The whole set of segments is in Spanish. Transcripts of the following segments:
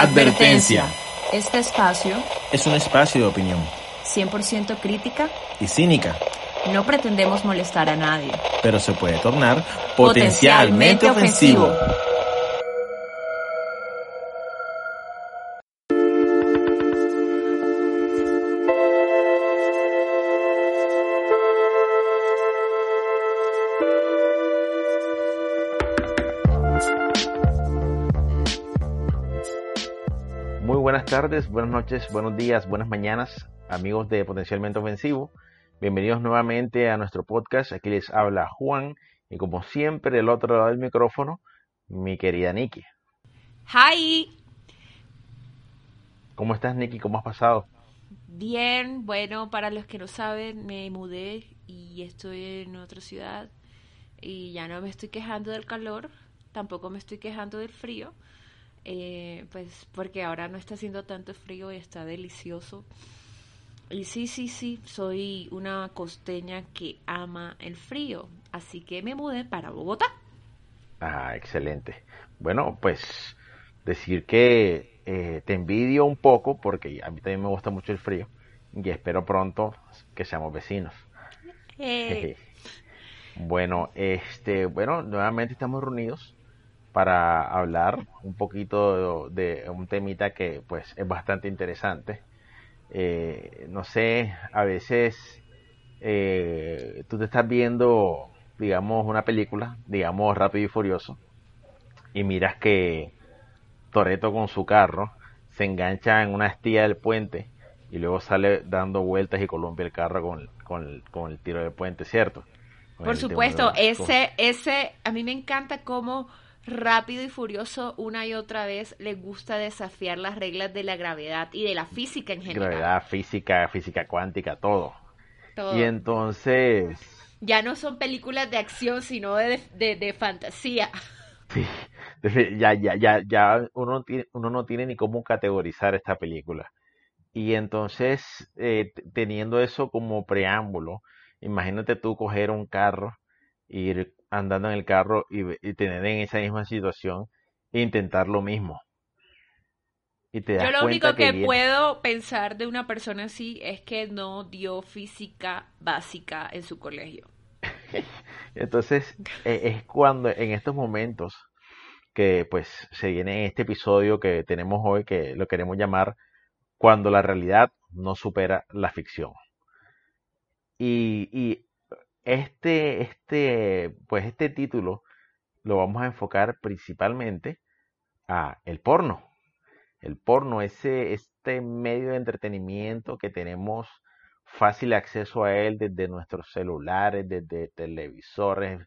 Advertencia. Este espacio, Es un espacio de opinión 100% crítica, y cínica, no pretendemos molestar a nadie. pero se puede tornar potencialmente ofensivo. Tardes, buenas noches, buenos días, buenas mañanas, amigos de Potencialmente Ofensivo. Bienvenidos nuevamente a nuestro podcast. Aquí les habla Juan y como siempre del otro lado del micrófono, mi querida Nikki. ¡Hi! ¿Cómo estás, Nikki? ¿Cómo has pasado? Bien, bueno, para los que no saben, me mudé y estoy en otra ciudad y ya no me estoy quejando del calor, tampoco me estoy quejando del frío, eh, pues porque ahora no está haciendo tanto frío y está delicioso. Y sí, sí, sí, soy una costeña que ama el frío, así que me mudé para Bogotá. Ah, excelente. Bueno, pues decir que eh, te envidio un poco porque a mí también me gusta mucho el frío y espero pronto que seamos vecinos. Eh, Bueno, este, bueno, nuevamente estamos reunidos para hablar un poquito de, un temita que pues es bastante interesante. Eh, no sé, a veces eh, tú te estás viendo, digamos, una película, digamos, Rápido y Furioso, y miras que Toreto con su carro se engancha en una estilla del puente y luego sale dando vueltas y columpia el carro con, con, el- con el tiro del puente, ¿cierto? Por supuesto, ese, ese, a mí me encanta cómo rápido y furioso una y otra vez le gusta desafiar las reglas de la gravedad y de la física en general. gravedad, física, física cuántica, todo. Todo. Y entonces, Ya no son películas de acción, sino de, de, de fantasía. sí, ya, ya, ya, ya uno no tiene, uno no tiene ni cómo categorizar esta película. Y entonces, eh, teniendo eso como preámbulo, imagínate tú coger un carro, ir andando en el carro y, tener en esa misma situación e intentar lo mismo. Y te das Yo lo único que, puedo pensar de una persona así es que no dio física básica en su colegio. Entonces, e- es cuando en estos momentos que pues se viene este episodio que tenemos hoy, que lo queremos llamar Cuando la realidad no supera la ficción. Y, y este, este, pues este título lo vamos a enfocar principalmente a el porno. El porno, ese, este medio de entretenimiento que tenemos fácil acceso a él desde nuestros celulares, desde televisores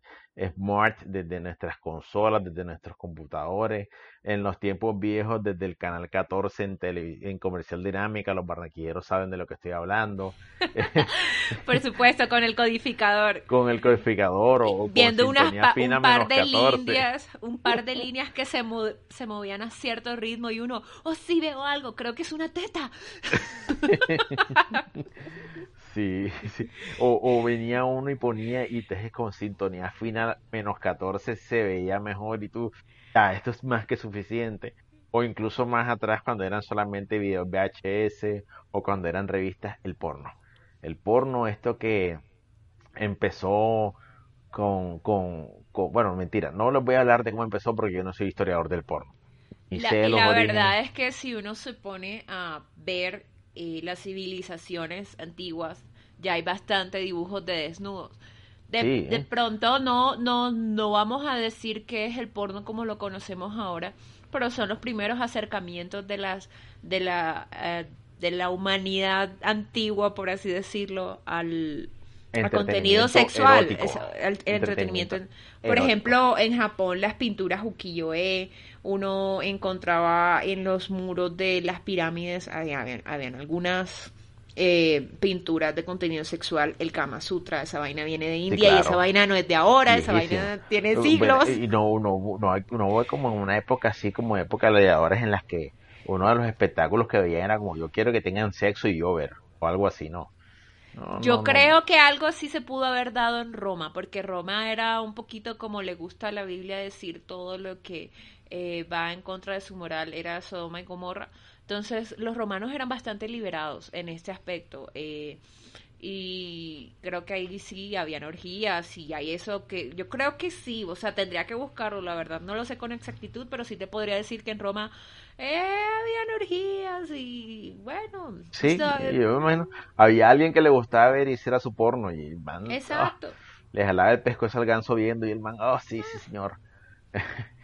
smart, desde nuestras consolas, desde nuestros computadores, en los tiempos viejos desde el canal 14 en, tele- en comercial dinámica, los barranquilleros saben de lo que estoy hablando, Por supuesto, con el codificador. con el codificador o, o con viendo unas pa- fina un par menos de 14. líneas, un par de líneas que se, mo- se movían a cierto ritmo y uno, oh sí veo algo, creo que es una teta. Sí, sí. O, o venía uno y ponía y te con sintonía fina menos 14 se veía mejor y tú, ah, esto es más que suficiente. O incluso más atrás cuando eran solamente videos VHS o cuando eran revistas, el porno. El porno, esto que empezó con, con, con- bueno, mentira, no les voy a hablar de cómo empezó porque yo no soy historiador del porno. Ni La, sé y los la verdad es que si uno se pone a ver eh, las civilizaciones antiguas, ya hay bastante dibujos de desnudos. De, Sí, de ¿eh? pronto no, no, no vamos a decir que es el porno como lo conocemos ahora, pero son los primeros acercamientos de las, de la, eh, de la humanidad antigua, por así decirlo, al, contenido sexual, es- al- el entretenimiento. Por erótico. ejemplo, en Japón las pinturas ukiyo-e, uno encontraba en los muros de las pirámides, había- habían, habían algunas eh, pinturas de contenido sexual, el Kama Sutra, esa vaina viene de India y claro. esa vaina no es de ahora, esa vaina tiene siglos. y no, no, no, no como en una época así como época gladiadores en las que uno de los espectáculos que veían era como yo quiero que tengan sexo y yo ver, o algo así, ¿no? No, Yo no, no. creo que algo así se pudo haber dado en Roma, porque Roma era un poquito como le gusta a la Biblia decir todo lo que eh, va en contra de su moral era Sodoma y Gomorra. Entonces los romanos eran bastante liberados en este aspecto. Eh, y creo que ahí sí habían orgías y hay eso que yo creo que sí, o sea, tendría que buscarlo, la verdad, no lo sé con exactitud, pero sí te podría decir que en Roma eh, habían orgías y bueno. Sí, yo me imagino, había alguien que le gustaba ver y hiciera su porno y el man, Exacto. le jalaba el pescuezo al ganso viendo y el man, oh, sí, sí, señor.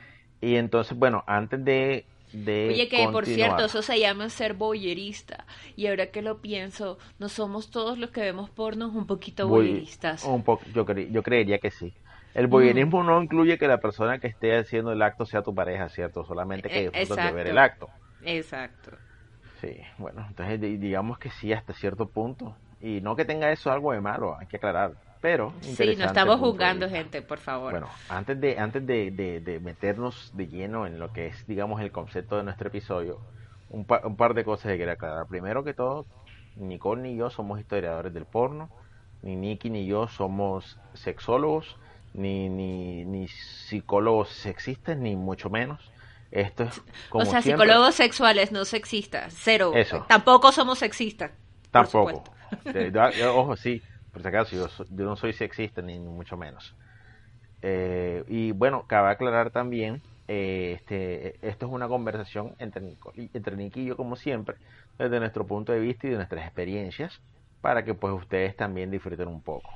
y entonces, bueno, antes de Oye, que por cierto, eso se llama ser boyerista. Y ahora que lo pienso, ¿no somos todos los que vemos pornos un poquito boyeristas? Un poco, yo, yo creería que sí. El boyerismo no incluye que la persona que esté haciendo el acto sea tu pareja, ¿cierto? Solamente que disfrutas de ver el acto. Exacto. Sí, bueno, entonces digamos que sí hasta cierto punto. Y no que tenga eso algo de malo, hay que aclarar. Pero, sí, no estamos juzgando gente, por favor. Bueno, antes de antes de, de, meternos de lleno en lo que es, digamos, el concepto de nuestro episodio, un, un par de cosas que quería aclarar. Primero que todo, Nicole ni yo somos historiadores del porno, ni Nicky ni yo somos sexólogos, ni, ni, ni psicólogos sexistas, ni mucho menos. Esto es como O sea, psicólogos sexuales, no sexistas, cero. Eso. Tampoco somos sexistas. Tampoco. Ojo, sí por si acaso, yo, no soy sexista ni, mucho menos. Eh, y bueno, cabe aclarar también, eh, este, esto es una conversación entre, entre Nick y yo, como siempre, desde nuestro punto de vista y de nuestras experiencias, para que pues ustedes también disfruten un poco.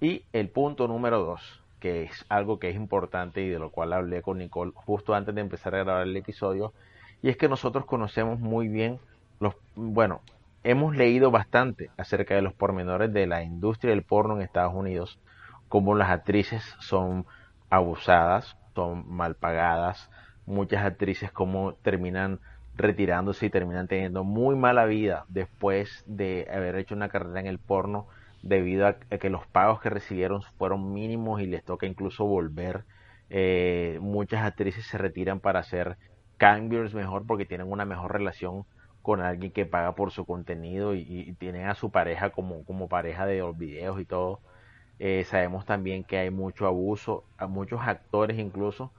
Y el punto número dos, que es algo que es importante y de lo cual hablé con Nicole justo antes de empezar a grabar el episodio, y es que nosotros conocemos muy bien los, bueno, hemos leído bastante acerca de los pormenores de la industria del porno en Estados Unidos, cómo las actrices son abusadas, son mal pagadas, muchas actrices como terminan retirándose y terminan teniendo muy mala vida después de haber hecho una carrera en el porno debido a que los pagos que recibieron fueron mínimos y les toca incluso volver. Eh, muchas actrices se retiran para hacer cambios mejor porque tienen una mejor relación con alguien que paga por su contenido y, tienen a su pareja como, como pareja de los videos y todo. Eh, sabemos también que hay mucho abuso, muchos actores incluso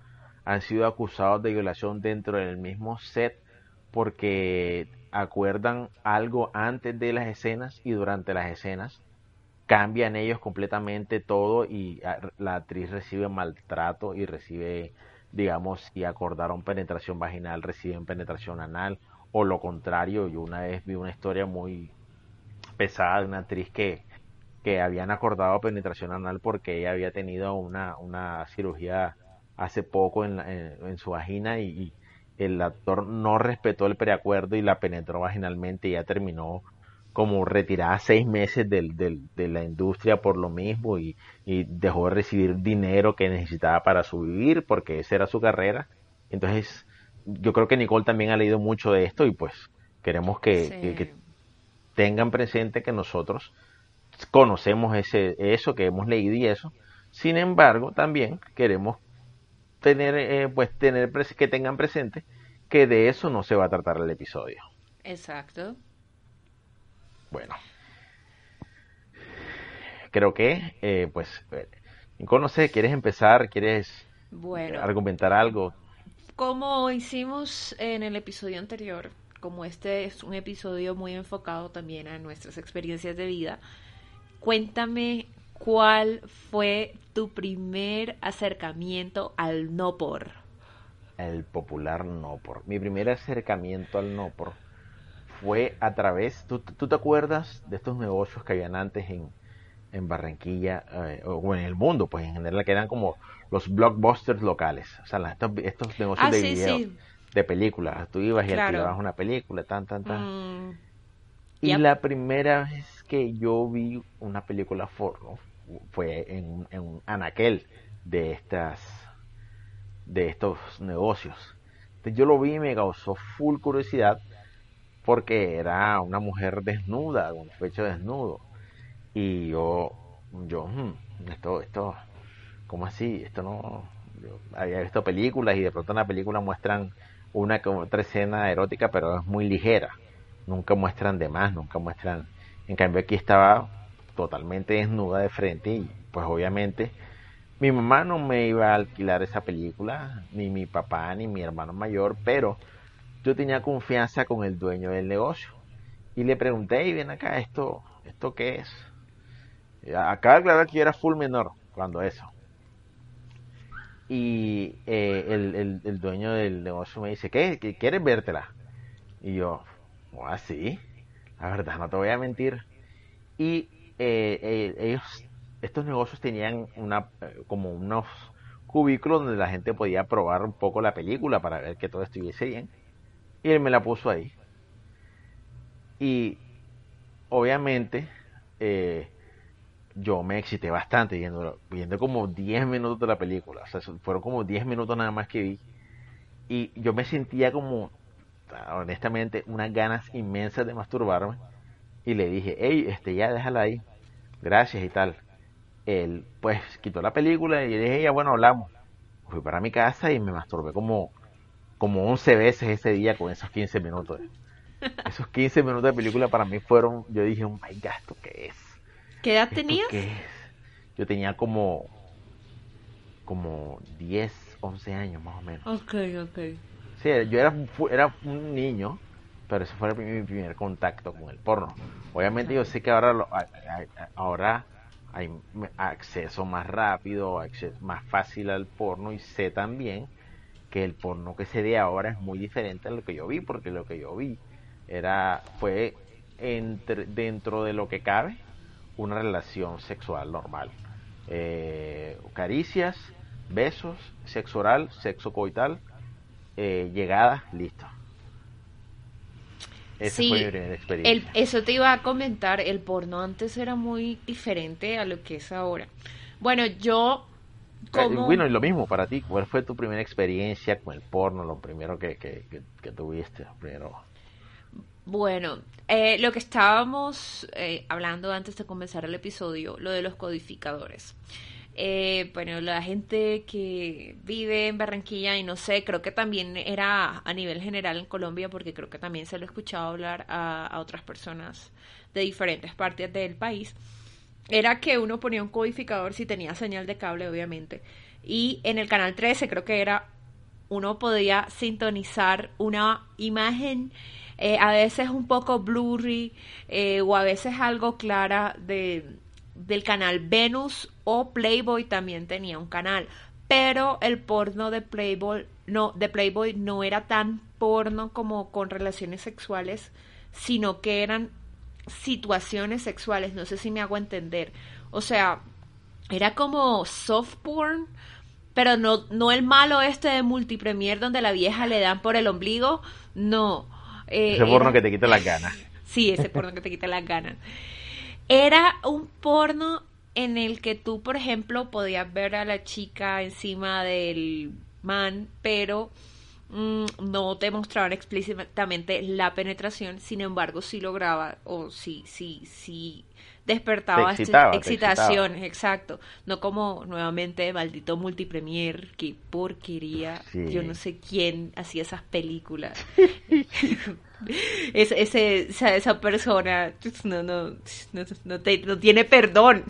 han sido acusados de violación dentro del mismo set porque acuerdan algo antes de las escenas y durante las escenas cambian ellos completamente todo y la actriz recibe maltrato y recibe digamos si acordaron penetración vaginal reciben penetración anal o lo contrario, yo una vez vi una historia muy pesada de una actriz que, que habían acordado penetración anal porque ella había tenido una, una cirugía hace poco en, en, su vagina y, el actor no respetó el preacuerdo y la penetró vaginalmente y ya terminó como retirada seis meses del, del, de la industria por lo mismo y, y, dejó de recibir dinero que necesitaba para subir porque esa era su carrera. Entonces yo creo que Nicole también ha leído mucho de esto y pues queremos que, tengan presente que nosotros conocemos ese, eso que hemos leído y eso. Sin embargo, también queremos tener, eh, pues tener que tengan presente que de eso no se va a tratar el episodio. Exacto. Bueno, creo que, eh, pues, eh, Nicole, no sé, ¿quieres empezar? ¿Quieres argumentar algo? Como hicimos en el episodio anterior, como este es un episodio muy enfocado también a nuestras experiencias de vida, cuéntame cuál fue tu primer acercamiento al no por. El popular no por. Mi primer acercamiento al no por fue a través, ¿tú, te acuerdas de estos negocios que habían antes en, en Barranquilla eh, o en el mundo, pues en general que eran como los blockbusters locales, o sea, estos, estos negocios ah, de video, de películas, tú ibas y alquilabas una película, tan, tan, tan. Mm. Y la primera vez que yo vi una película porno fue en, en un anaquel de estas de estos negocios. Entonces yo lo vi y me causó full curiosidad porque era una mujer desnuda, con pecho desnudo. Y yo, yo, hmm, esto, esto, ¿cómo así? Esto no. Yo había visto películas y de pronto en la película muestran una otra escena erótica, pero es muy ligera. Nunca muestran de más, nunca muestran. En cambio, aquí estaba totalmente desnuda de frente y, pues, obviamente, Mi mamá no me iba a alquilar esa película, ni mi papá, ni mi hermano mayor, pero yo tenía confianza con el dueño del negocio. Y le pregunté, y ven acá, ¿esto, esto qué es? De aclarar que yo era full menor cuando eso. Y eh, el, el, dueño del negocio me dice, ¿qué? ¿Quieres vértela? Y yo, así, la verdad, no te voy a mentir. Y eh, eh, ellos, estos negocios tenían una, como unos cubículos donde la gente podía probar un poco la película para ver que todo estuviese bien. Y él me la puso ahí. Y obviamente yo me excité bastante viendo, viendo como 10 minutos de la película. O sea, fueron como 10 minutos nada más que vi. Y yo me sentía como, honestamente, unas ganas inmensas de masturbarme. Y le dije, hey, este, ya déjala ahí. Gracias y tal. Él, pues, quitó la película y le dije, ya bueno, hablamos. Fui para mi casa y me masturbé como, como 11 veces ese día con esos 15 minutos. Esos 15 minutos de película para mí fueron, yo dije, oh my God, ¿esto qué es? ¿Qué edad tenías? Yo tenía como, como 10, 11 años más o menos. Ok, ok. Sí, yo era, era un niño, pero ese fue mi primer contacto con el porno. Obviamente yo sé que ahora, ahora hay acceso más rápido, acceso más fácil al porno y sé también que el porno que se ve ahora es muy diferente a lo que yo vi, porque lo que yo vi era fue entre, dentro de lo que cabe una relación sexual normal. Eh, caricias, besos, sexo oral, sexo coital, eh, llegada, listo. Esa fue mi primera experiencia. eso te iba a comentar, el porno antes era muy diferente a lo que es ahora. Bueno, yo... Eh, como... Bueno, y lo mismo para ti, ¿cuál fue tu primera experiencia con el porno, lo primero que, que, que tuviste? Primero? Bueno, eh, lo que estábamos eh, hablando antes de comenzar el episodio, lo de los codificadores. Eh, bueno, la gente que vive en Barranquilla y no sé, creo que también era a nivel general en Colombia, porque creo que también se lo he escuchado hablar a, a otras personas de diferentes partes del país, era que uno ponía un codificador si tenía señal de cable, obviamente, y en el canal 13 creo que era, uno podía sintonizar una imagen eh, a veces un poco blurry eh, o a veces algo clara de, del canal Venus o Playboy también tenía un canal. Pero el porno de Playboy no de Playboy no era tan porno como con relaciones sexuales sino que eran situaciones sexuales. No sé si me hago entender. O sea era como soft porn pero no no el malo este de multipremier donde la vieja le dan por el ombligo. No eh, ese porno que te quita las ganas. Sí, ese porno que te quita las ganas. Era un porno en el que tú, por ejemplo, podías ver a la chica encima del man, pero mm, no te mostraban explícitamente la penetración, sin embargo, sí lograba, o sí, sí, sí despertaba excitaciones, exacto. No como nuevamente maldito multipremier, que porquería. Yo no sé quién hacía esas películas. es, ese, esa, persona no, no, no, no tiene perdón.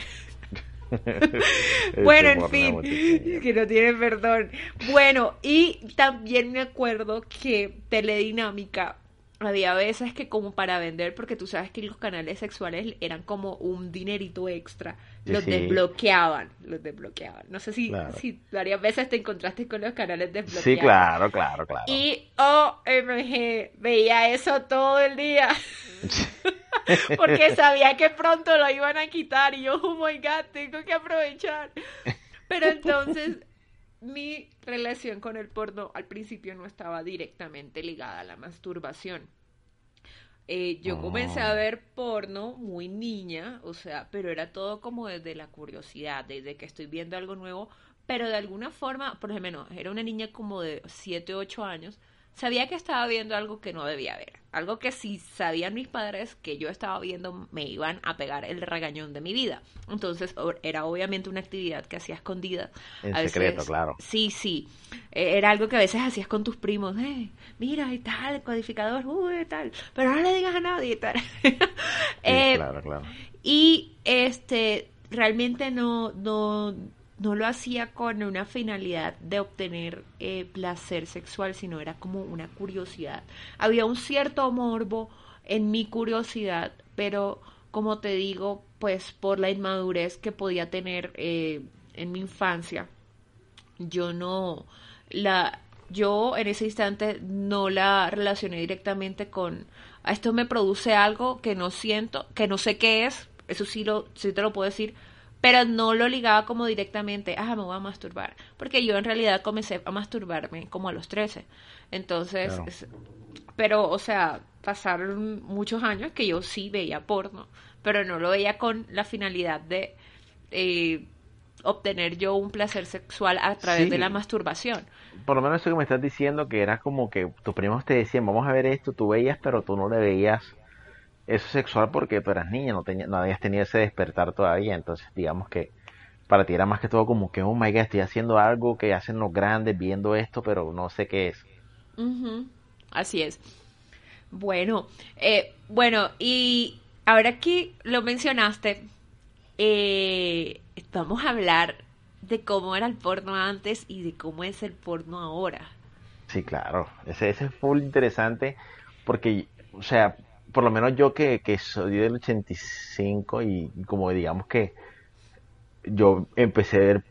bueno, en fin, que no tiene perdón. Bueno, y también me acuerdo que Teledinámica había veces que como para vender, porque tú sabes que los canales sexuales eran como un dinerito extra, los desbloqueaban, los desbloqueaban. No sé si, si varias veces te encontraste con los canales desbloqueados. Sí, claro, claro, claro. Y OMG, veía eso todo el día. porque sabía que pronto lo iban a quitar y yo, oh my god, tengo que aprovechar. Pero entonces mi relación con el porno al principio no estaba directamente ligada a la masturbación. Eh, yo comencé a ver porno muy niña, o sea, pero era todo como desde la curiosidad, desde que estoy viendo algo nuevo, pero de alguna forma, por ejemplo, era una niña como de 7, 8 años, sabía que estaba viendo algo que no debía ver. Algo que si sabían mis padres que yo estaba viendo me iban a pegar el regañón de mi vida. Entonces era obviamente una actividad que hacía escondida. En secreto, claro. Sí, sí. E, era algo que a veces hacías con tus primos. Eh, mira y tal, el codificador, uy, tal. Pero no le digas a nadie y tal. eh, claro, claro. Y este, realmente no, no, no lo hacía con una finalidad de obtener eh, placer sexual, sino era como una curiosidad. Había un cierto morbo en mi curiosidad, pero como te digo, pues por la inmadurez que podía tener eh, en mi infancia, yo no la yo en ese instante no la relacioné directamente con esto me produce algo que no siento, que no sé qué es, eso sí lo sí te lo puedo decir, pero no lo ligaba como directamente, ah, me voy a masturbar, porque yo en realidad comencé a masturbarme como a los 13. Entonces, pero o sea, pasaron muchos años que yo sí veía porno, pero no lo veía con la finalidad de eh, obtener yo un placer sexual a través de la masturbación. Por lo menos eso que me estás diciendo, que era como que tus primos te decían, vamos a ver esto, tú veías, pero tú no le veías eso sexual porque tú eras niña, no, tenía, no habías tenido ese despertar todavía, entonces digamos que para ti era más que todo como que, oh my god, estoy haciendo algo que hacen los grandes viendo esto, pero no sé qué es. Así es. Bueno, eh, bueno, y ahora que lo mencionaste, eh, vamos a hablar de cómo era el porno antes y de cómo es el porno ahora. Sí, claro, ese, ese es full interesante porque, o sea, por lo menos yo que, que soy del 85 y, y como digamos que yo empecé a ver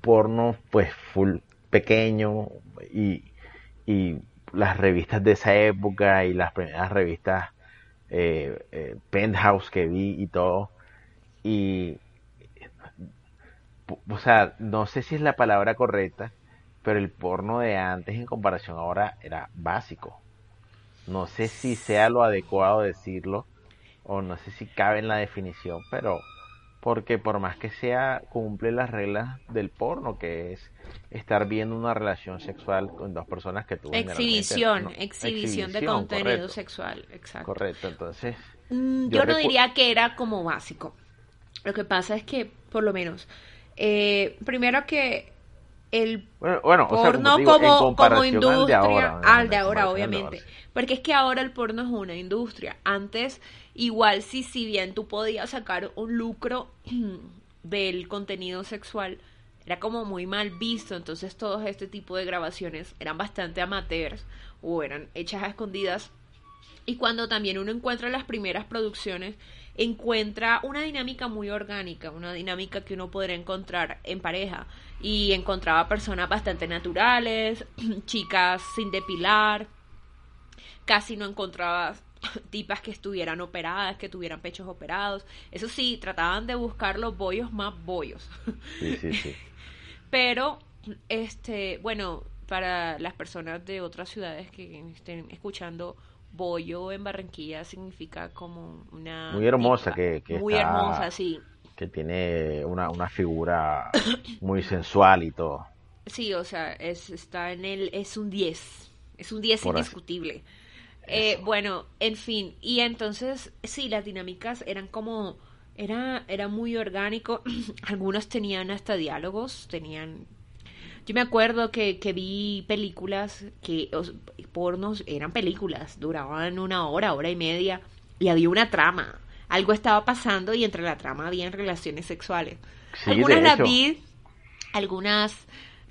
porno pues full pequeño y, y las revistas de esa época y las primeras revistas eh, eh, Penthouse que vi y todo y o sea, no sé si es la palabra correcta, pero el porno de antes en comparación ahora era básico. No sé si sea lo adecuado decirlo o no sé si cabe en la definición, pero porque por más que sea cumple las reglas del porno, que es estar viendo una relación sexual con dos personas que tú exhibición, exhibición, de contenido sexual, exacto. Correcto, entonces mm, yo, no diría que era como básico. Lo que pasa es que, por lo menos, eh, primero que el porno como, industria, al de ahora, obviamente. Porque es que ahora el porno es una industria. Antes, igual si, si bien tú podías sacar un lucro del contenido sexual, era como muy mal visto. Entonces, todos este tipo de grabaciones eran bastante amateurs o eran hechas a escondidas. Y cuando también uno encuentra las primeras producciones, encuentra una dinámica muy orgánica, una dinámica que uno podría encontrar en pareja. Y encontraba personas bastante naturales, chicas sin depilar, casi no encontraba tipas que estuvieran operadas, que tuvieran pechos operados. Eso sí, trataban de buscar los bollos más bollos. Sí, sí, sí. Pero, este, bueno, para las personas de otras ciudades que estén escuchando bollo en Barranquilla significa como una... Muy hermosa, que, que, Muy hermosa, sí. Que tiene una, una figura muy sensual y todo. Sí, o sea, es, está en el... Es un 10. Es un 10 indiscutible. Eh, bueno, en fin. Y entonces, sí, las dinámicas eran como... Era, era muy orgánico. Algunos tenían hasta diálogos, tenían yo me acuerdo que, que vi películas que pornos eran películas, duraban una hora, hora y media, y había una trama. Algo estaba pasando y entre la trama había relaciones sexuales. algunas las vi, algunas,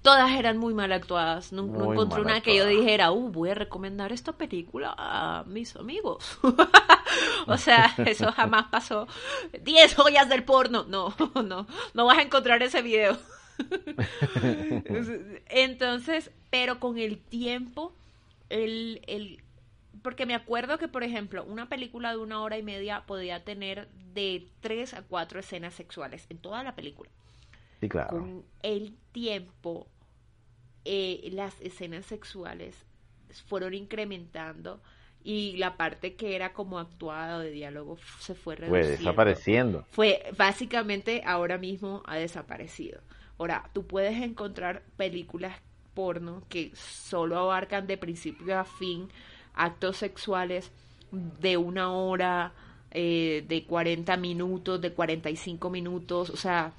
todas eran muy mal actuadas. No, encontré una que yo dijera, uh, voy a recomendar esta película a mis amigos. o sea, eso jamás pasó. Diez joyas del porno. No, no, no vas a encontrar ese video. Entonces, pero con el tiempo, el, el, porque me acuerdo que, por ejemplo, una película de una hora y media podía tener de tres a cuatro escenas sexuales en toda la película. Sí, claro. Con el tiempo, eh, las escenas sexuales fueron incrementando y la parte que era como actuada de diálogo se fue reduciendo. Fue desapareciendo. Fue básicamente ahora mismo ha desaparecido. Ahora, tú puedes encontrar películas porno que solo abarcan de principio a fin actos sexuales de una hora, eh, de 40 minutos, de 45 minutos, o sea,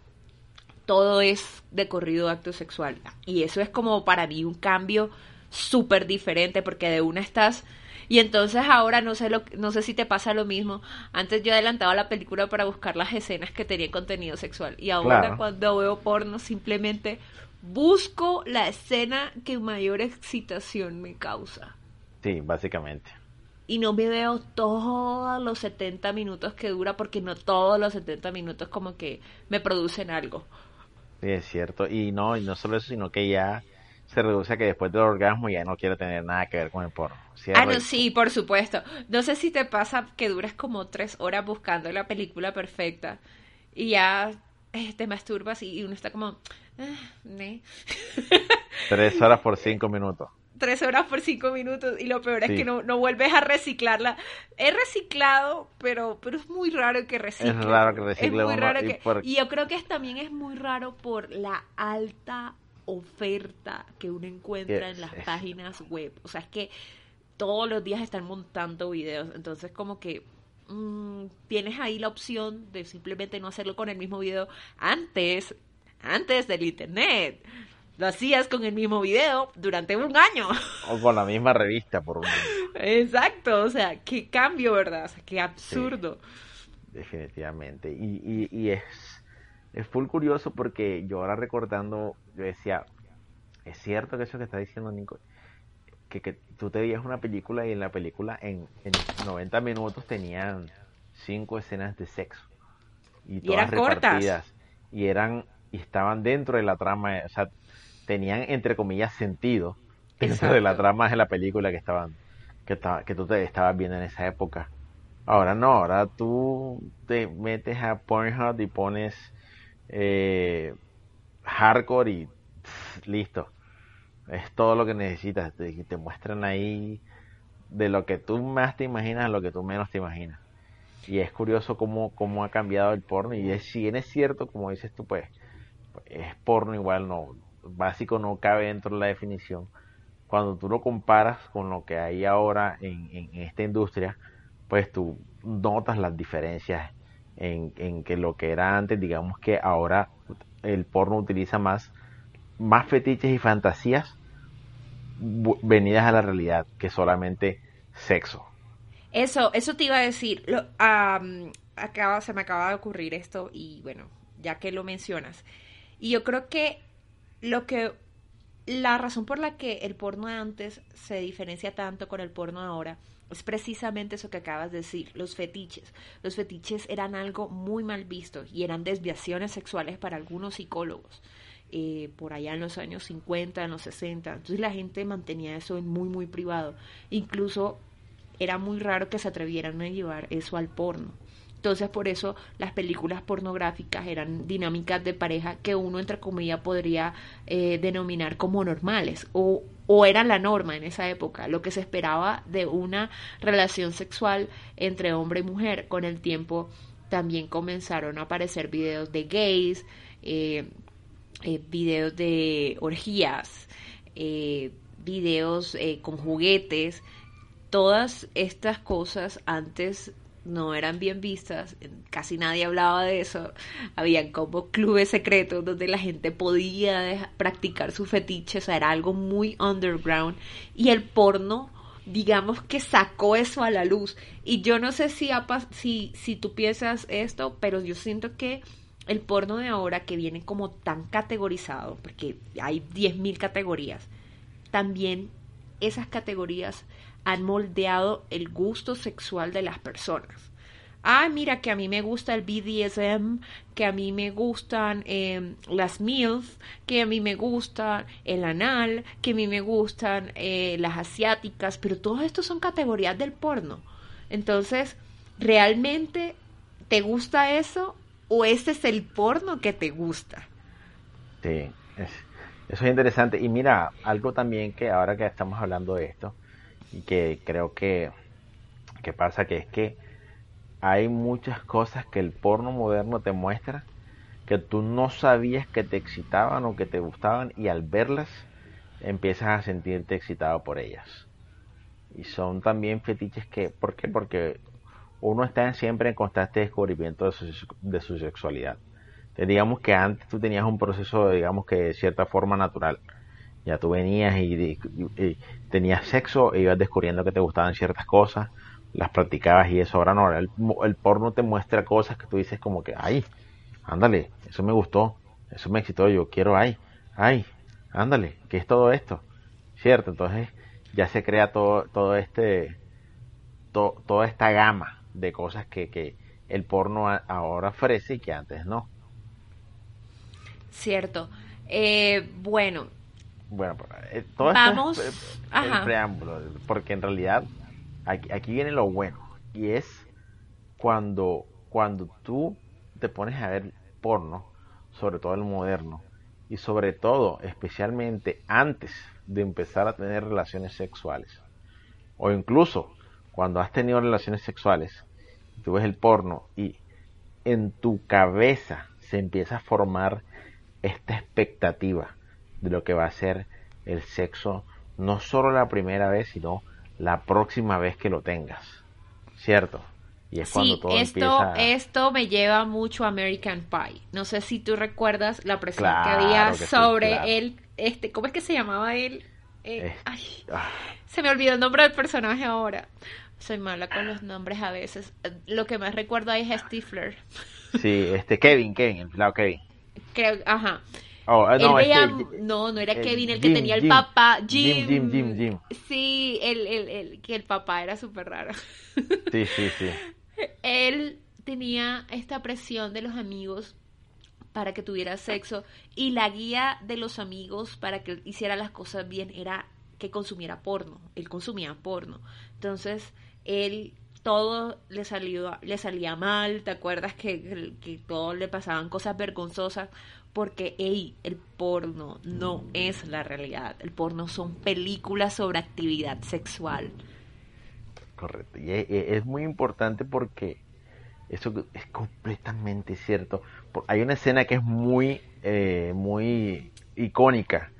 todo es de corrido acto sexual. Y eso es como para mí un cambio súper diferente porque de una estás Y entonces ahora no sé lo, no sé si te pasa lo mismo. Antes yo adelantaba la película para buscar las escenas que tenían contenido sexual y ahora cuando veo porno simplemente busco la escena que mayor excitación me causa. Sí, básicamente. Y no me veo todos los 70 minutos que dura porque no todos los 70 minutos como que me producen algo. Sí, es cierto. Y no, y no solo eso, sino que ya se reduce a que después del orgasmo ya no quiere tener nada que ver con el porno. Ah, no, sí, por supuesto. No sé si te pasa que duras como tres horas buscando la película perfecta y ya eh, te masturbas y uno está como... Ah, tres horas por cinco minutos tres horas por cinco minutos y lo peor es que no, no, vuelves a reciclarla. He reciclado, pero, pero es muy raro que recicle. Es raro que recicle. muy raro y, y yo creo que también es muy raro por la alta oferta que uno encuentra en las páginas web. O sea, es que todos los días están montando videos. Entonces, como que mm, tienes ahí la opción de simplemente no hacerlo con el mismo video antes, antes del internet. Lo hacías con el mismo video durante un año. O con la misma revista por un año. Exacto, o sea, qué cambio, ¿verdad? O sea, qué absurdo. definitivamente. Y, y, y es es full curioso porque yo ahora recordando, yo decía, es cierto que eso que está diciendo Nico, que, que tú te veías una película y en la película en, en 90 minutos tenían cinco escenas de sexo. Y, todas eran repartidas. Y eran, y estaban dentro de la trama, o sea, tenían entre comillas sentido dentro de la trama de la película que estaban, que, estaba, que tú te estabas viendo en esa época. Ahora no, ahora tú te metes a Pornhub y pones eh, hardcore y listo. Es todo lo que necesitas. Te, te muestran ahí de lo que tú más te imaginas a lo que tú menos te imaginas. Y es curioso cómo, cómo ha cambiado el porno. Y es, si bien es cierto, como dices tú, pues, es porno igual, no, básico no cabe dentro de la definición. Cuando tú lo comparas con lo que hay ahora en, en esta industria, pues tú notas las diferencias en, que lo que era antes, digamos que ahora el porno utiliza más, más fetiches y fantasías venidas a la realidad que solamente sexo. Eso, eso te iba a decir. Lo, acaba, se me acaba de ocurrir esto y bueno, ya que lo mencionas. Y yo creo que lo que la razón por la que el porno de antes se diferencia tanto con el porno ahora es precisamente eso que acabas de decir, los fetiches. Los fetiches eran algo muy mal visto y eran desviaciones sexuales para algunos psicólogos. Eh, por allá en los años 50, en los 60. Entonces la gente mantenía eso en muy, muy privado. Incluso era muy raro que se atrevieran a llevar eso al porno. Entonces por eso las películas pornográficas eran dinámicas de pareja que uno entre comillas podría eh, denominar como normales o, o eran la norma en esa época, lo que se esperaba de una relación sexual entre hombre y mujer. Con el tiempo también comenzaron a aparecer videos de gays, eh, eh, videos de orgías, videos con juguetes, todas estas cosas antes no eran bien vistas, casi nadie hablaba de eso, habían como clubes secretos donde la gente podía practicar su fetiche, o sea, era algo muy underground. Y el porno digamos que sacó eso a la luz. Y yo no sé si, si, si tú piensas esto, pero yo siento que el porno de ahora que viene como tan categorizado, porque hay 10.000 categorías, también esas categorías han moldeado el gusto sexual de las personas. Ah, mira que a mí me gusta el BDSM, que a mí me gustan em, las MILF, que a mí me gusta el anal, que a mí me gustan eh, las asiáticas, pero todos estos son categorías del porno. Entonces, ¿realmente te gusta eso o ese es el porno que te gusta? Sí, eso es interesante. Y mira, algo también que ahora que estamos hablando de esto, y que creo que, que pasa que es que hay muchas cosas que el porno moderno te muestra que tú no sabías que te excitaban o que te gustaban y al verlas empiezas a sentirte excitado por ellas. Y son también fetiches que, ¿por qué? Porque uno está siempre en constante descubrimiento de su, de su sexualidad. digamos que antes tú tenías un proceso, digamos que de cierta forma natural Ya tú venías y, tenías sexo e ibas descubriendo que te gustaban ciertas cosas, las practicabas y eso. Ahora no, el, el porno te muestra cosas que tú dices como que, ay, ándale, eso me gustó, eso me excitó, yo quiero, ay, ay, ándale, ¿qué es todo esto? ¿Cierto? Entonces ya se crea todo, todo este, toda esta gama de cosas que, que el porno ahora ofrece y que antes no. Cierto. Eh, bueno. Bueno, pues, eh, todo Vamos. Esto es el preámbulo, porque en realidad aquí, aquí viene lo bueno y es cuando, cuando tú te pones a ver porno, sobre todo el moderno, y sobre todo, especialmente antes de empezar a tener relaciones sexuales, o incluso cuando has tenido relaciones sexuales, tú ves el porno y en tu cabeza se empieza a formar esta expectativa de lo que va a ser el sexo, no solo la primera vez, sino la próxima vez que lo tengas, ¿cierto? Y es sí, esto, esto me lleva mucho a American Pie. No sé si tú recuerdas la presión que había sobre él. Este, ¿Cómo es que se llamaba él? Eh, ay, ah. Se me olvidó el nombre del personaje ahora. Soy mala con los nombres a veces. Lo que más recuerdo ahí es Stifler. Sí, este Kevin, Kevin, el Kevin. Creo, ajá. Oh, ah, no, no, no era Kevin el que tenía el papá. Jim, Jim, Jim, Jim, Sí, el, el, el, que el papá era súper raro. Sí, sí, sí. Él tenía esta presión de los amigos para que tuviera sexo y la guía de los amigos para que hiciera las cosas bien era que consumiera porno. Él consumía porno. Entonces, él todo le salió le salía mal, ¿te acuerdas que, que, todo le pasaban cosas vergonzosas? Porque, hey, el porno no es la realidad. El porno son películas sobre actividad sexual. Correcto. Y es, muy importante porque eso es completamente cierto. Hay una escena que es muy, eh, muy icónica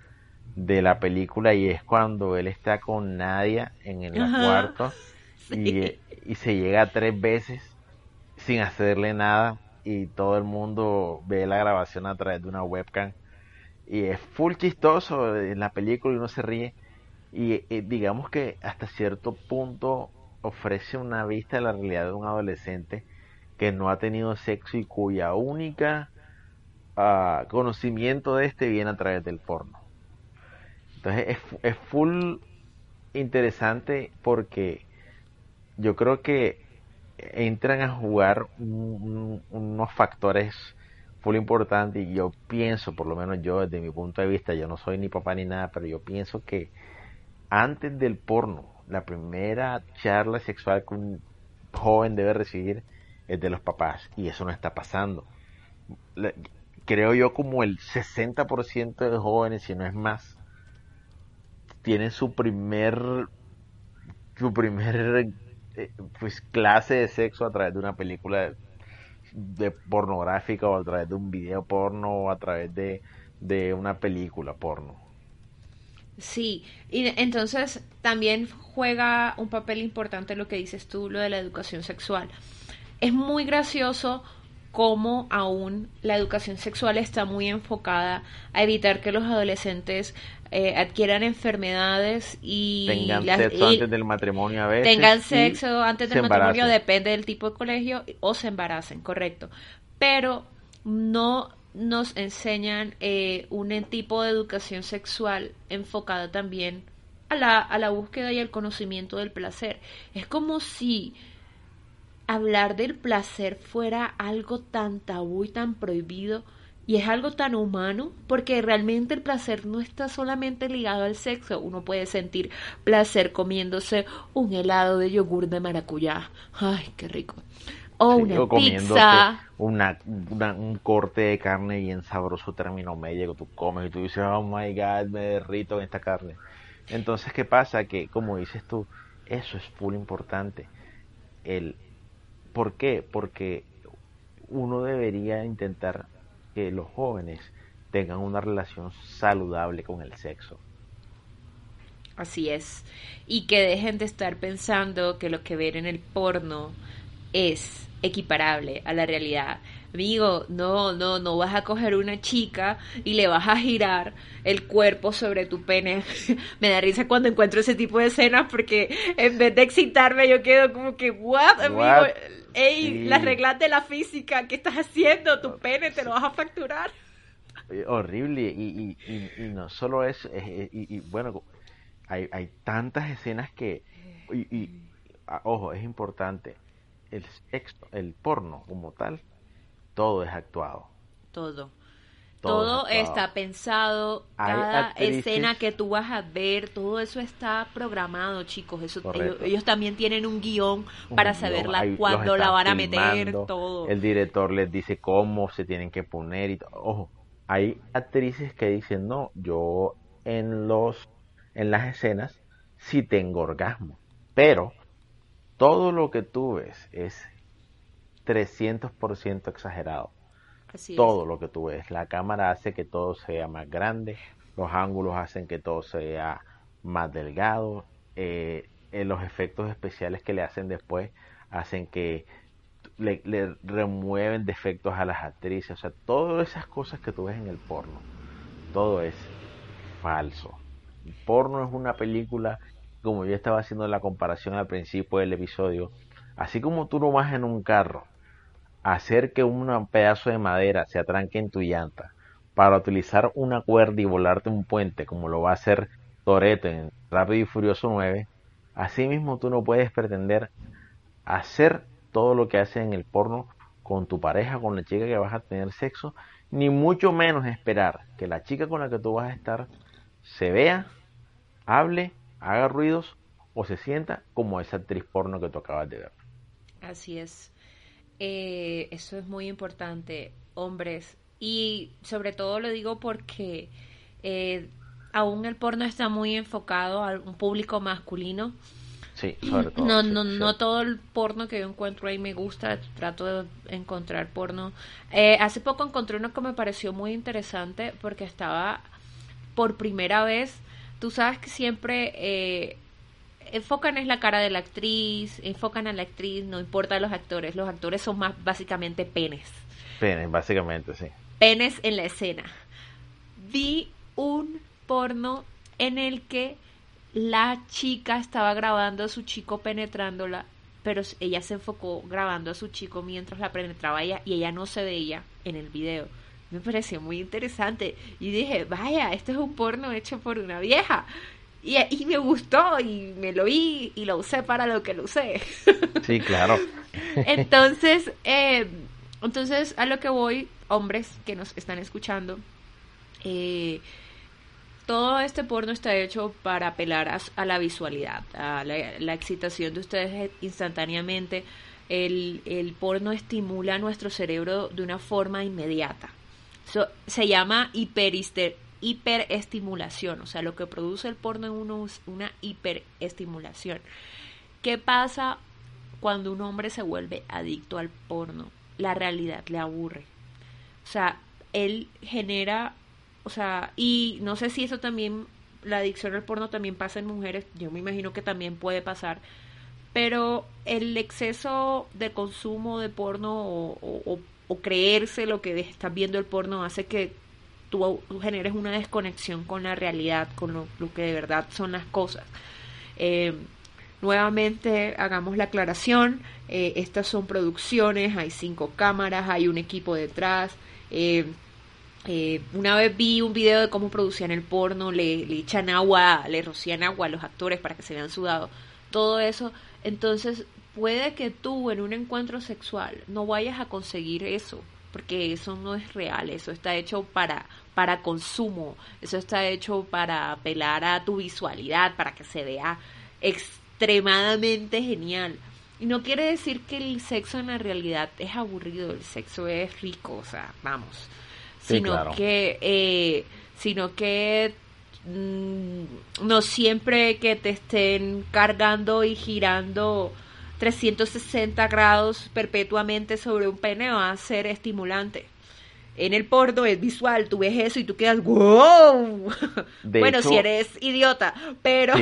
de la película y es cuando él está con Nadia en el cuarto y, y, se llega tres veces sin hacerle nada y todo el mundo ve la grabación a través de una webcam y es full chistoso en la película y uno se ríe y digamos que hasta cierto punto ofrece una vista de la realidad de un adolescente que no ha tenido sexo y cuya única ah, conocimiento de este viene a través del porno. Entonces es, es full interesante porque yo creo que entran a jugar unos factores full importantes y yo pienso, por lo menos yo desde mi punto de vista, yo no soy ni papá ni nada, pero yo pienso que antes del porno la primera charla sexual que un joven debe recibir es de los papás y eso no está pasando. Creo yo como el 60% de jóvenes, si no es más, tienen su primer su primer pues clase de sexo a través de una película de, pornográfica o a través de un video porno o a través de, de una película porno. Sí, y entonces también juega un papel importante lo que dices tú, lo de la educación sexual. Es muy gracioso cómo aún la educación sexual está muy enfocada a evitar que los adolescentes eh, adquieran enfermedades y tengan sexo antes del matrimonio a veces tengan sexo antes del matrimonio depende del tipo de colegio o se embaracen correcto pero no nos enseñan eh, un tipo de educación sexual enfocada también a la, a la búsqueda y al conocimiento del placer. Es como si hablar del placer fuera algo tan tabú y tan prohibido y es algo tan humano porque realmente el placer no está solamente ligado al sexo. Uno puede sentir placer comiéndose un helado de yogur de maracuyá. Ay, qué rico o una pizza. Una, un corte de carne bien sabroso, término medio, que tú comes y tú dices, oh my god, me derrito en esta carne. Entonces, ¿qué pasa? Que, como dices tú, eso es full importante. El, ¿Por qué? Porque uno debería intentar que los jóvenes tengan una relación saludable con el sexo. Así es. Y que dejen de estar pensando que lo que ven en el porno es equiparable a la realidad. Amigo, no, no, no vas a coger una chica y le vas a girar el cuerpo sobre tu pene. me da risa cuando encuentro ese tipo de escenas porque en vez de excitarme yo quedo como que, what, amigo, ey, las reglas de la física, ¿qué estás haciendo? Tu pene te lo vas a fracturar. Eh, horrible y, y, y, no solo eso, y, bueno, hay, hay tantas escenas que, y, ojo, es importante, el sexo, el porno como tal, todo es actuado. Todo. Todo, está pensado, cada escena que tú vas a ver, todo eso está programado, chicos. Eso, ellos, también tienen un guion para saber cuándo la van a meter, todo. El director les dice cómo se tienen que poner y todo. Ojo, hay actrices que dicen, no, yo en los en las escenas sí tengo orgasmo, pero todo lo que tú ves es 300% exagerado. todo lo que tú ves. La cámara hace que todo sea más grande, los ángulos hacen que todo sea más delgado, eh, eh, los efectos especiales que le hacen después hacen que le, remueven defectos a las actrices. O sea, todas esas cosas que tú ves en el porno, todo es falso. El porno es una película, como yo estaba haciendo la comparación al principio del episodio, así como tú no vas en un carro hacer que un pedazo de madera se atranque en tu llanta para utilizar una cuerda y volarte un puente como lo va a hacer Toreto en Rápido y Furioso 9, asimismo tú no puedes pretender hacer todo lo que haces en el porno con tu pareja, con la chica que vas a tener sexo, ni mucho menos esperar que la chica con la que tú vas a estar se vea, hable, haga ruidos o se sienta como esa actriz porno que tú acabas de ver. Así es. Eh, eso es muy importante, hombres. Y sobre todo lo digo porque eh, aún el porno está muy enfocado a un público masculino. Sí, sobre todo. No, no, no todo el porno que yo encuentro ahí me gusta. Trato de encontrar porno. Eh, hace poco encontré uno que me pareció muy interesante porque estaba por primera vez. Tú sabes que siempre enfocan es la cara de la actriz, enfocan a la actriz, no importa los actores, los actores son más básicamente penes. Penes, básicamente, sí. Penes en la escena. Vi un porno en el que la chica estaba grabando a su chico penetrándola, pero ella se enfocó grabando a su chico mientras la penetraba ella y ella no se veía en el video. Me pareció muy interesante y dije, vaya, este es un porno hecho por una vieja. Y, me gustó y me lo vi y lo usé para lo que lo usé. Sí, claro. entonces, eh, entonces a lo que voy, hombres que nos están escuchando, eh, todo este porno está hecho para apelar a, la visualidad, a la, excitación de ustedes instantáneamente. El, el porno estimula nuestro cerebro de una forma inmediata. Se llama hiperister hiperestimulación, o sea, lo que produce el porno en uno es una hiperestimulación. ¿Qué pasa cuando un hombre se vuelve adicto al porno? La realidad le aburre. O sea, él genera, o sea, y no sé si eso también, la adicción al porno también pasa en mujeres, yo me imagino que también puede pasar, pero el exceso de consumo de porno o, o creerse lo que estás viendo el porno hace que tú, generes una desconexión con la realidad, con lo, que de verdad son las cosas. Eh, nuevamente hagamos la aclaración, eh, estas son producciones, hay cinco cámaras, hay un equipo detrás. Eh, una vez vi un video de cómo producían el porno, le, le, echan agua, le rocían agua a los actores para que se vean sudados, todo eso. Entonces, puede que tú en un encuentro sexual no vayas a conseguir eso, porque eso no es real, eso está hecho para, para consumo, eso está hecho para apelar a tu visualidad, para que se vea extremadamente genial. Y no quiere decir que el sexo en la realidad es aburrido, el sexo es rico, o sea, vamos. sino que, eh, sino que mm, no siempre que te estén cargando y girando 360 grados perpetuamente sobre un pene va a ser estimulante. En el porno es visual, tú ves eso y tú quedas wow. bueno, si eres idiota, pero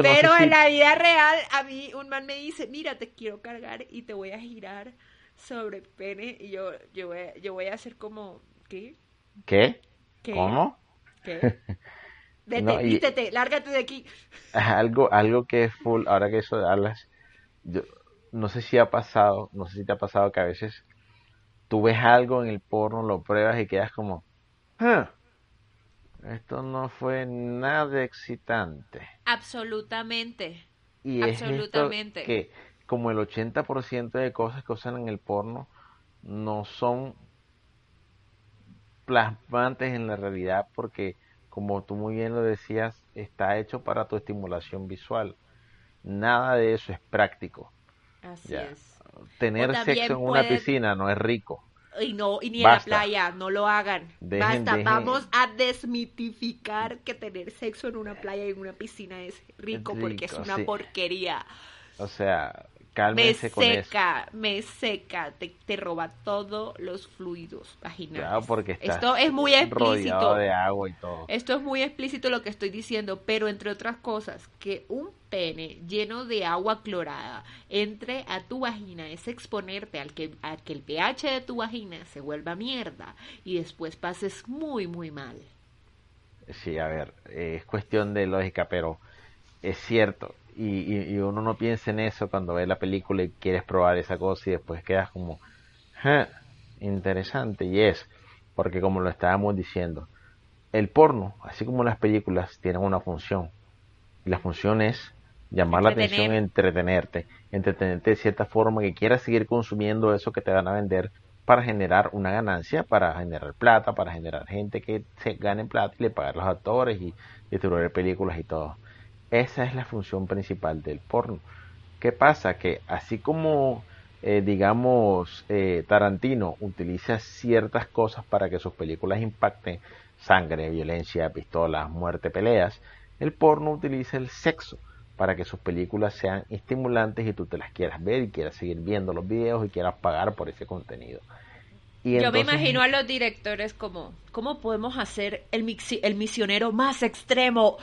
pero en la vida real a mí un man me dice, "Mira, te quiero cargar y te voy a girar sobre pene y yo, yo, voy, a- yo voy a hacer como, ¿qué? ¿Qué? ¿Qué? ¿Cómo? ¿Qué? Vete, No, y- lárgate de aquí. Algo, algo que es full, ahora que eso hablas, yo no sé si ha pasado, no sé si te ha pasado que a veces tú ves algo en el porno, lo pruebas y quedas como, "Ah, esto no fue nada excitante. Absolutamente. Y es esto Absolutamente. que como el 80% de cosas que usan en el porno no son plasmantes en la realidad porque, como tú muy bien lo decías, está hecho para tu estimulación visual. Nada de eso es práctico. Así Ya. es. Tener sexo en una piscina no es rico. Y no, y ni Basta. en la playa, no lo hagan. Dejen- Basta, dejen- vamos a desmitificar que tener sexo en una playa y en una piscina es rico, porque es una sí. porquería. O sea, Me eso. seca, me seca, te, te roba todos los fluidos vaginales. Claro, porque Esto es muy explícito. de agua y todo. Esto es muy explícito lo que estoy diciendo, pero entre otras cosas, que un pene lleno de agua clorada entre a tu vagina es exponerte al que, a que el pH de tu vagina se vuelva mierda y después pases muy, muy mal. Sí, a ver, eh, es cuestión de lógica, pero es cierto. Y, y- y uno no piensa en eso cuando ve la película y quieres probar esa cosa y después quedas como, "Ja, interesante. Y es, porque como lo estábamos diciendo, el porno, así como las películas, tienen una función. Y la función es llamar la atención, Entretener. entretenerte, entretenerte de cierta forma que quieras seguir consumiendo eso que te van a vender para generar una ganancia, para generar plata, para generar gente que se gane plata y le pagar a los actores y distribuir películas y todo. Esa es la función principal del porno. ¿Qué pasa? Que así como, eh, digamos, eh, Tarantino utiliza ciertas cosas para que sus películas impacten sangre, violencia, pistolas, muerte, peleas, el porno utiliza el sexo para que sus películas sean estimulantes y tú te las quieras ver y quieras seguir viendo los videos y quieras pagar por ese contenido. Y Yo me imagino a los directores como, ¿cómo podemos hacer el, mixi- el misionero más extremo?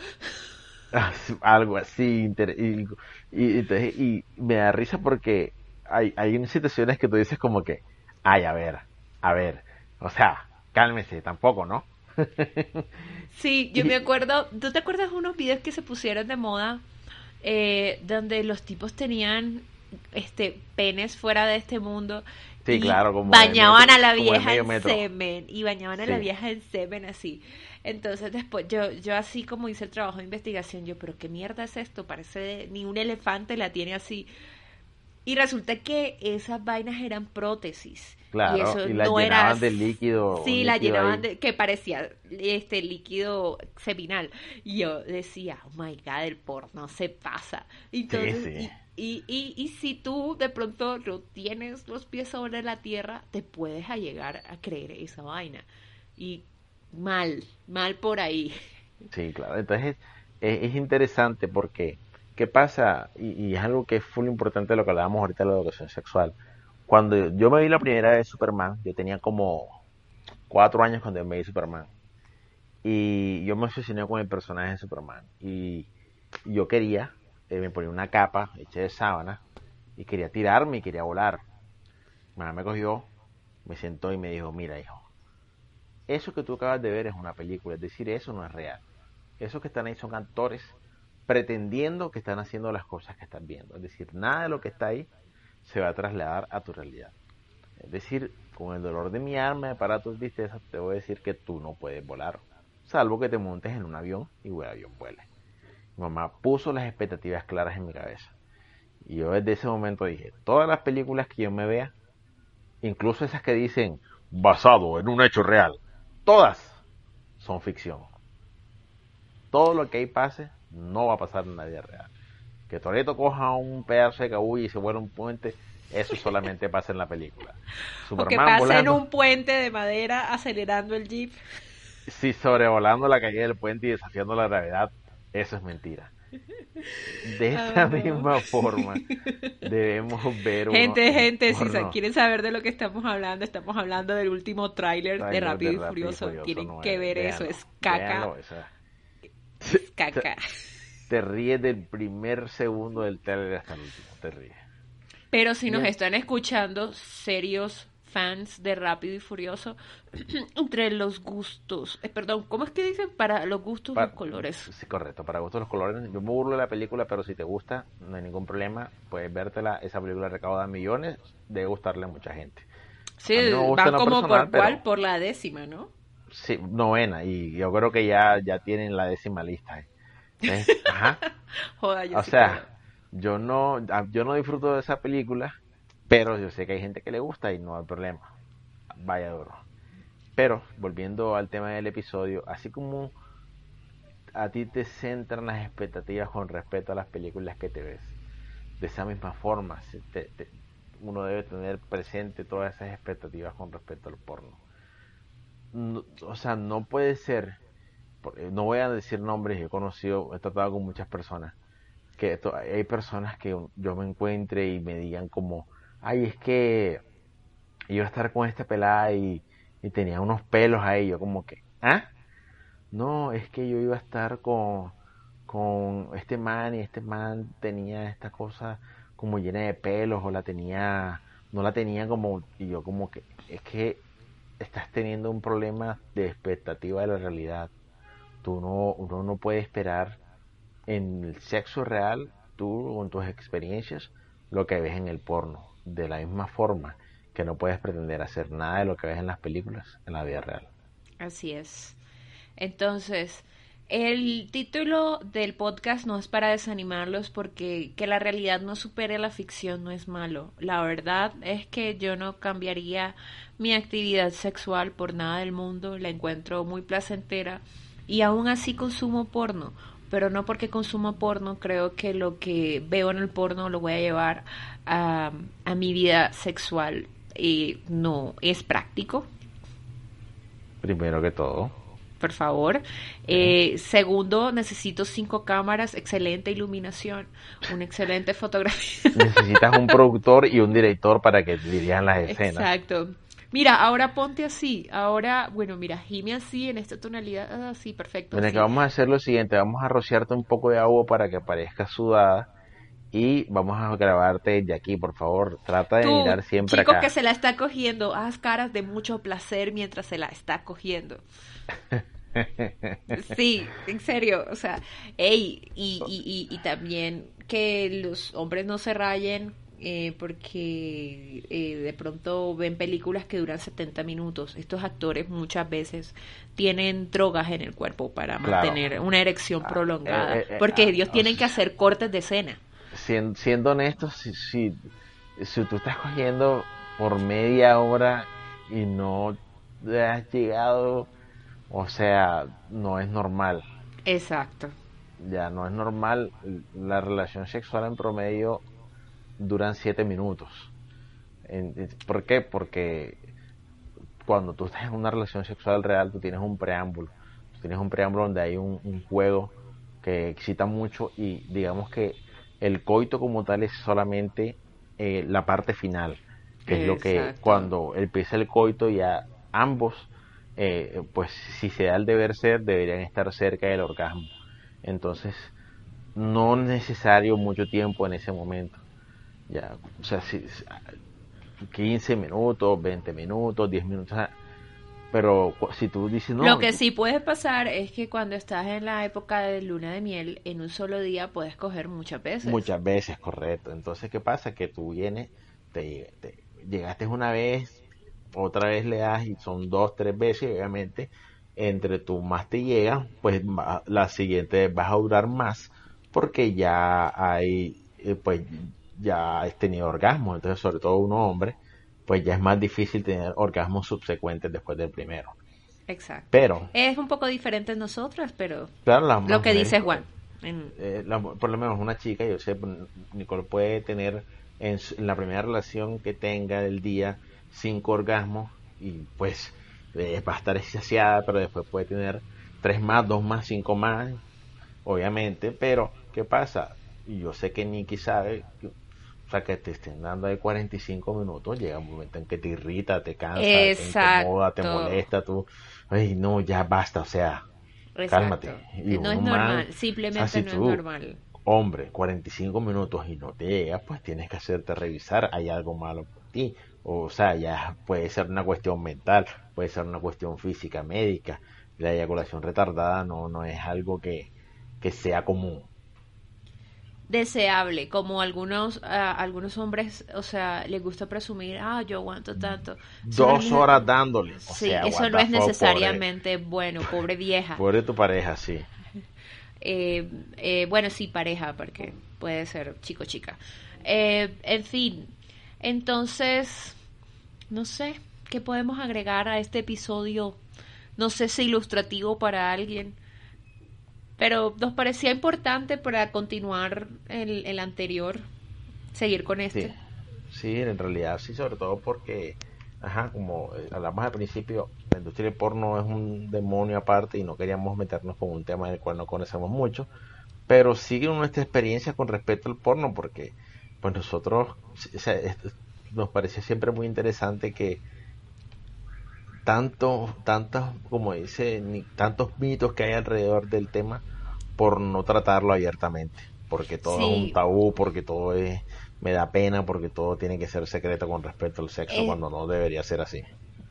algo así y, y, entonces- y me da risa porque hay, hay unas situaciones que tú dices como que ay a ver a ver o sea cálmese tampoco no Sí, yo me acuerdo, ¿tú te acuerdas de unos videos que se pusieron de moda eh, donde los tipos tenían este penes fuera de este mundo Sí, y claro, como bañaban metro- a la vieja en semen y bañaban a la vieja en semen así. Entonces después yo yo así como hice el trabajo de investigación, yo, pero qué mierda es esto, parece de- ni un elefante la tiene así. Y resulta que esas vainas eran prótesis. Claro, y eso y la no llenaban era de líquido, Sí, la líquido llenaban ahí. de que parecía este líquido seminal. Y yo decía, oh my god, el porno se pasa. Entonces, sí. Y, y, y, y si tú de pronto no tienes los pies sobre la tierra, te puedes llegar a creer esa vaina. Y mal, mal por ahí. Sí, claro. Entonces es, es interesante porque, ¿qué pasa? Y, y es algo que es full importante de lo que hablábamos ahorita de la educación sexual. Cuando yo me vi la primera vez Superman, yo tenía como cuatro años cuando me vi Superman. Y yo me obsesioné con el personaje de Superman. Y yo quería, eh, me ponía una capa hecha de sábana y quería tirarme y quería volar. Mi mamá me cogió, me sentó y me dijo, mira hijo, eso que tú acabas de ver es una película, es decir, eso no es real. Esos que están ahí son actores pretendiendo que están haciendo las cosas que están viendo. Es decir, nada de lo que está ahí se va a trasladar a tu realidad. Es decir, con el dolor de mi alma, de para tus tristezas, te voy a decir que tú no puedes volar. Salvo que te montes en un avión y el avión vuele. Mi mamá puso las expectativas claras en mi cabeza. Y yo desde ese momento dije, todas las películas que yo me vea, incluso esas que dicen basado en un hecho real, todas son ficción. Todo lo que ahí pase no va a pasar en la vida real. Que Toreto coja un pedazo de cabulla y se vuelva un puente, eso solamente pasa en la película. O que pasen volando, un puente de madera acelerando el jeep. sí, sobrevolando la calle del puente y desafiando la gravedad, eso es mentira. De esa misma forma, debemos ver Gente, gente, si porno. quieren saber de lo que estamos hablando, estamos hablando del último tráiler de Tráiler Rápido de y Furioso. Tienen no que es, ver eso, es caca, véanlo, es caca. te ríes del primer segundo del trailer hasta el último, te ríes. Pero si nos están escuchando serios fans de Rápido y Furioso, entre los gustos, eh, perdón, ¿cómo es que dicen? Para los gustos, los colores. Sí, correcto, para gustos los colores. Yo me burlo de la película, pero si te gusta, no hay ningún problema, puedes vértela. Esa película recauda millones, debe gustarle a mucha gente. Sí, van como por cuál, por la décima, ¿no? Sí, novena, y yo creo que ya, ya tienen la décima lista. ¿eh? Ajá. o sea, yo no, yo no disfruto de esa película, pero yo sé que hay gente que le gusta y no hay problema. Vaya duro. Pero, volviendo al tema del episodio, así como a ti te centran las expectativas con respecto a las películas que te ves, de esa misma forma, uno debe tener presente todas esas expectativas con respecto al porno. o sea, no puede ser, no voy a decir nombres, he conocido, he tratado con muchas personas, que hay personas que yo me encuentre y me digan como, ay, es que iba a estar con esta pelada y, tenía unos pelos ahí, yo como que, ¿ah? No, es que yo iba a estar con, con este man y este man tenía esta cosa como llena de pelos o la tenía, no la tenía como, y yo como que, es que estás teniendo un problema de expectativa de la realidad. Tú no, uno no puede esperar en el sexo real, tú con tus experiencias, lo que ves en el porno. De la misma forma que no puedes pretender hacer nada de lo que ves en las películas en la vida real. Así es. Entonces, el título del podcast no es para desanimarlos porque que la realidad no supere la ficción no es malo. La verdad es que yo no cambiaría mi actividad sexual por nada del mundo, la encuentro muy placentera y aún así consumo porno, pero no porque consumo porno creo que lo que veo en el porno lo voy a llevar a, a mi vida sexual y no es práctico. Primero que todo por favor. Eh, segundo, necesito cinco cámaras, excelente iluminación, una excelente fotografía. Necesitas un productor y un director para que dirijan las escenas. Exacto. Mira, ahora ponte así. Ahora, bueno, mira, gime así en esta tonalidad así, perfecto. Mira, que vamos a hacer lo siguiente, vamos a rociarte un poco de agua para que parezca sudada y vamos a grabarte de aquí, por favor. Trata de mirar siempre chico que se la está cogiendo, haz caras de mucho placer mientras se la está cogiendo. Sí, en serio, o sea, hey, y, y, y, también que los hombres no se rayen eh, porque eh, de pronto ven películas que duran 70 minutos. Estos actores muchas veces tienen drogas en el cuerpo para mantener una erección ah, prolongada, eh, porque ah, ellos tienen que hacer cortes de escena. Siendo, siendo honestos, si, si, si tú estás cogiendo por media hora y no has llegado o sea, no es normal. Exacto. Ya no es normal. La relación sexual en promedio duran siete minutos. ¿Por qué? Porque cuando tú estás en una relación sexual real, tú tienes un preámbulo. Tú tienes un preámbulo donde hay un, juego que excita mucho y digamos que el coito como tal es solamente eh, la parte final, que es lo que cuando empieza el coito ya ambos eh, pues si se da el deber ser, deberían estar cerca del orgasmo. Entonces, no necesario mucho tiempo en ese momento. Ya, o sea, si, 15 minutos, 20 minutos, 10 minutos. Pero si tú dices no. Lo que sí puede pasar es que cuando estás en la época de luna de miel, en un solo día puedes coger muchas veces. Muchas veces, correcto. Entonces, ¿qué pasa? Que tú vienes, te llegaste una vez, otra vez le das y son dos, tres veces, obviamente, entre tú más te llega, pues la siguiente vas a durar más porque ya hay, eh, pues ya has tenido orgasmo, entonces sobre todo uno hombre, pues ya es más difícil tener orgasmos subsecuentes después del primero. Exacto. Pero es un poco diferente en nosotras, pero lo que dice Juan. Eh, por lo menos una chica, yo sé, Nicole puede tener en, en la primera relación que tenga del día cinco orgasmos y pues eh, va a estar saciada, pero después puede tener tres más, dos más, cinco más, obviamente, pero ¿qué pasa? Yo sé que Nicky sabe, o sea, que te estén dando de 45 minutos, llega un momento en que te irrita, te cansa, te incomoda, te molesta, tú, ay, no, ya basta, o sea, cálmate. no es normal, simplemente no es normal. hombre, 45 minutos y no te llega, pues tienes que hacerte revisar, hay algo malo por ti. O sea, ya puede ser una cuestión mental, puede ser una cuestión física, médica. La eyaculación retardada no, no es algo que, que sea común deseable, como algunos algunos hombres, o sea, les gusta presumir, ah, yo aguanto tanto. Dos horas dándole. sí, eso no es necesariamente bueno, pobre vieja. Pobre tu pareja, sí. Eh, eh, bueno, sí, pareja, porque puede ser chico chica. Eh, en fin, entonces, no sé, ¿qué podemos agregar a este episodio? No sé si ilustrativo para alguien pero nos parecía importante para continuar el, el anterior, seguir con este. Sí. en realidad sí, sobre todo porque, ajá, como eh, hablamos al principio, la industria del porno es un demonio aparte y no queríamos meternos con un tema del cual no conocemos mucho, pero sigue nuestra experiencia con respecto al porno porque pues nosotros nos parecía siempre muy interesante que tantos, tantos, como dice, tantos mitos que hay alrededor del tema por no tratarlo abiertamente, porque todo es un tabú, porque todo es, me da pena, porque todo tiene que ser secreto con respecto al sexo, eh, cuando no debería ser así.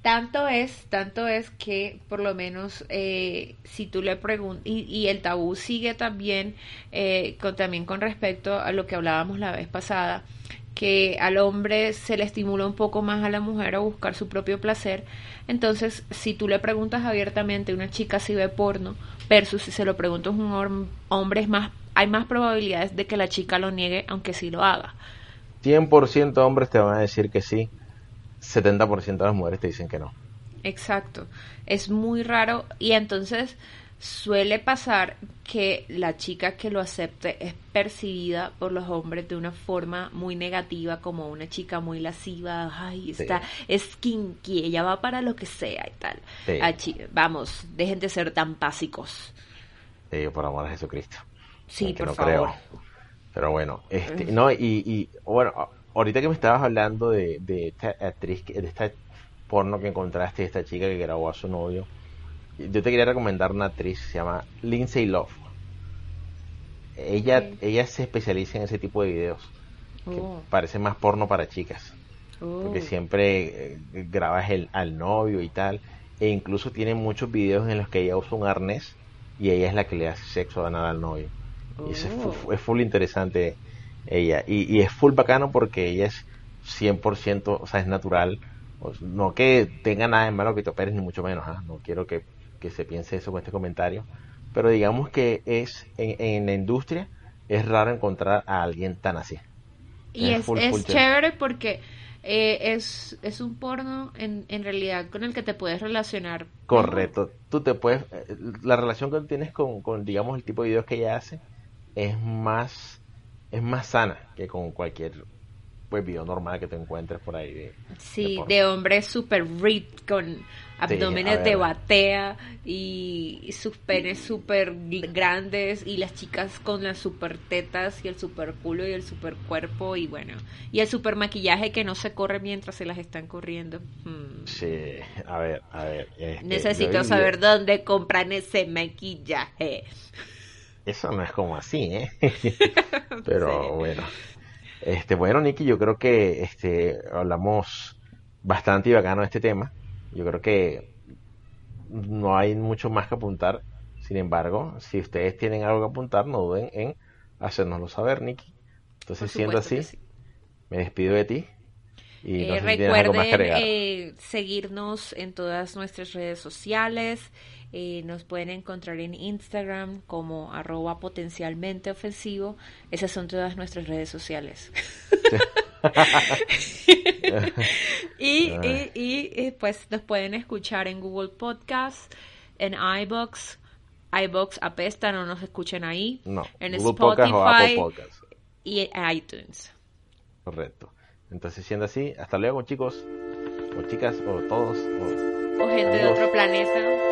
Tanto es, tanto es que por lo menos eh, si tú le preguntas, y, el tabú sigue también, eh, con, también con respecto a lo que hablábamos la vez pasada, que al hombre se le estimula un poco más a la mujer a buscar su propio placer. Entonces, si tú le preguntas abiertamente a una chica si ve porno, versus si se lo preguntas a un hombre, es más, hay más probabilidades de que la chica lo niegue, aunque sí lo haga. 100% de hombres te van a decir que sí, 70% de las mujeres te dicen que no. Exacto, es muy raro y entonces suele pasar que la chica que lo acepte es percibida por los hombres de una forma muy negativa, como una chica muy lasciva, ay, está, es kinky, ella va para lo que sea y tal. vamos, dejen de ser tan básicos. por amor a Jesucristo. Sí, por favor. Pero bueno, este, no, y, bueno, ahorita que me estabas hablando de, de esta actriz, de esta porno que encontraste, esta chica que grabó a su novio, yo te quería recomendar una actriz, se llama Lindsay Love. Ella, ella se especializa en ese tipo de videos, que oh. parece más porno para chicas. Porque oh. siempre eh, grabas el, al novio y tal. E incluso tiene muchos videos en los que ella usa un arnés y ella es la que le hace sexo a nada al novio. Y eso oh. es, full interesante ella. Y, y, es full bacano porque ella es 100%, o sea, es natural. No que tenga nada de malo que te operes, ni mucho menos. ¿ah? No quiero que que se piense eso con este comentario, pero digamos que es en, la industria es raro encontrar a alguien tan así. Y es, es, chévere porque eh, es, es un porno en, en realidad con el que te puedes relacionar. Correcto. Tú te puedes, eh, la relación que tienes con, con, digamos, el tipo de videos que ella hace es más, es más sana que con cualquier pues video normal que te encuentres por ahí. De, sí, de, hombres super ripped con abdómenes de batea y, sus penes super grandes y las chicas con las super tetas y el super culo y el super cuerpo y bueno, y el super maquillaje que no se corre mientras se las están corriendo. Hmm. Sí, a ver, a ver. Necesito saber dónde compran ese maquillaje. Eso no es como así, ¿eh? Pero bueno. Este, bueno, Nicky, yo creo que este, hablamos bastante y bacano de este tema. Yo creo que no hay mucho más que apuntar. Sin embargo, si ustedes tienen algo que apuntar, no duden en hacérnoslo saber, Nicky. Entonces, siendo así, me despido de ti. Y eh, recuerden eh, seguirnos en todas nuestras redes sociales. Eh, nos pueden encontrar en Instagram como arroba potencialmente ofensivo. Esas son todas nuestras redes sociales. y, y, y, eh, pues nos pueden escuchar en Google Podcast, en iBox. iBox apesta, no nos escuchen ahí. No, en Spotify y iTunes. Correcto. Entonces, siendo así, hasta luego, chicos, o chicas, o todos, o, gente de otro planeta.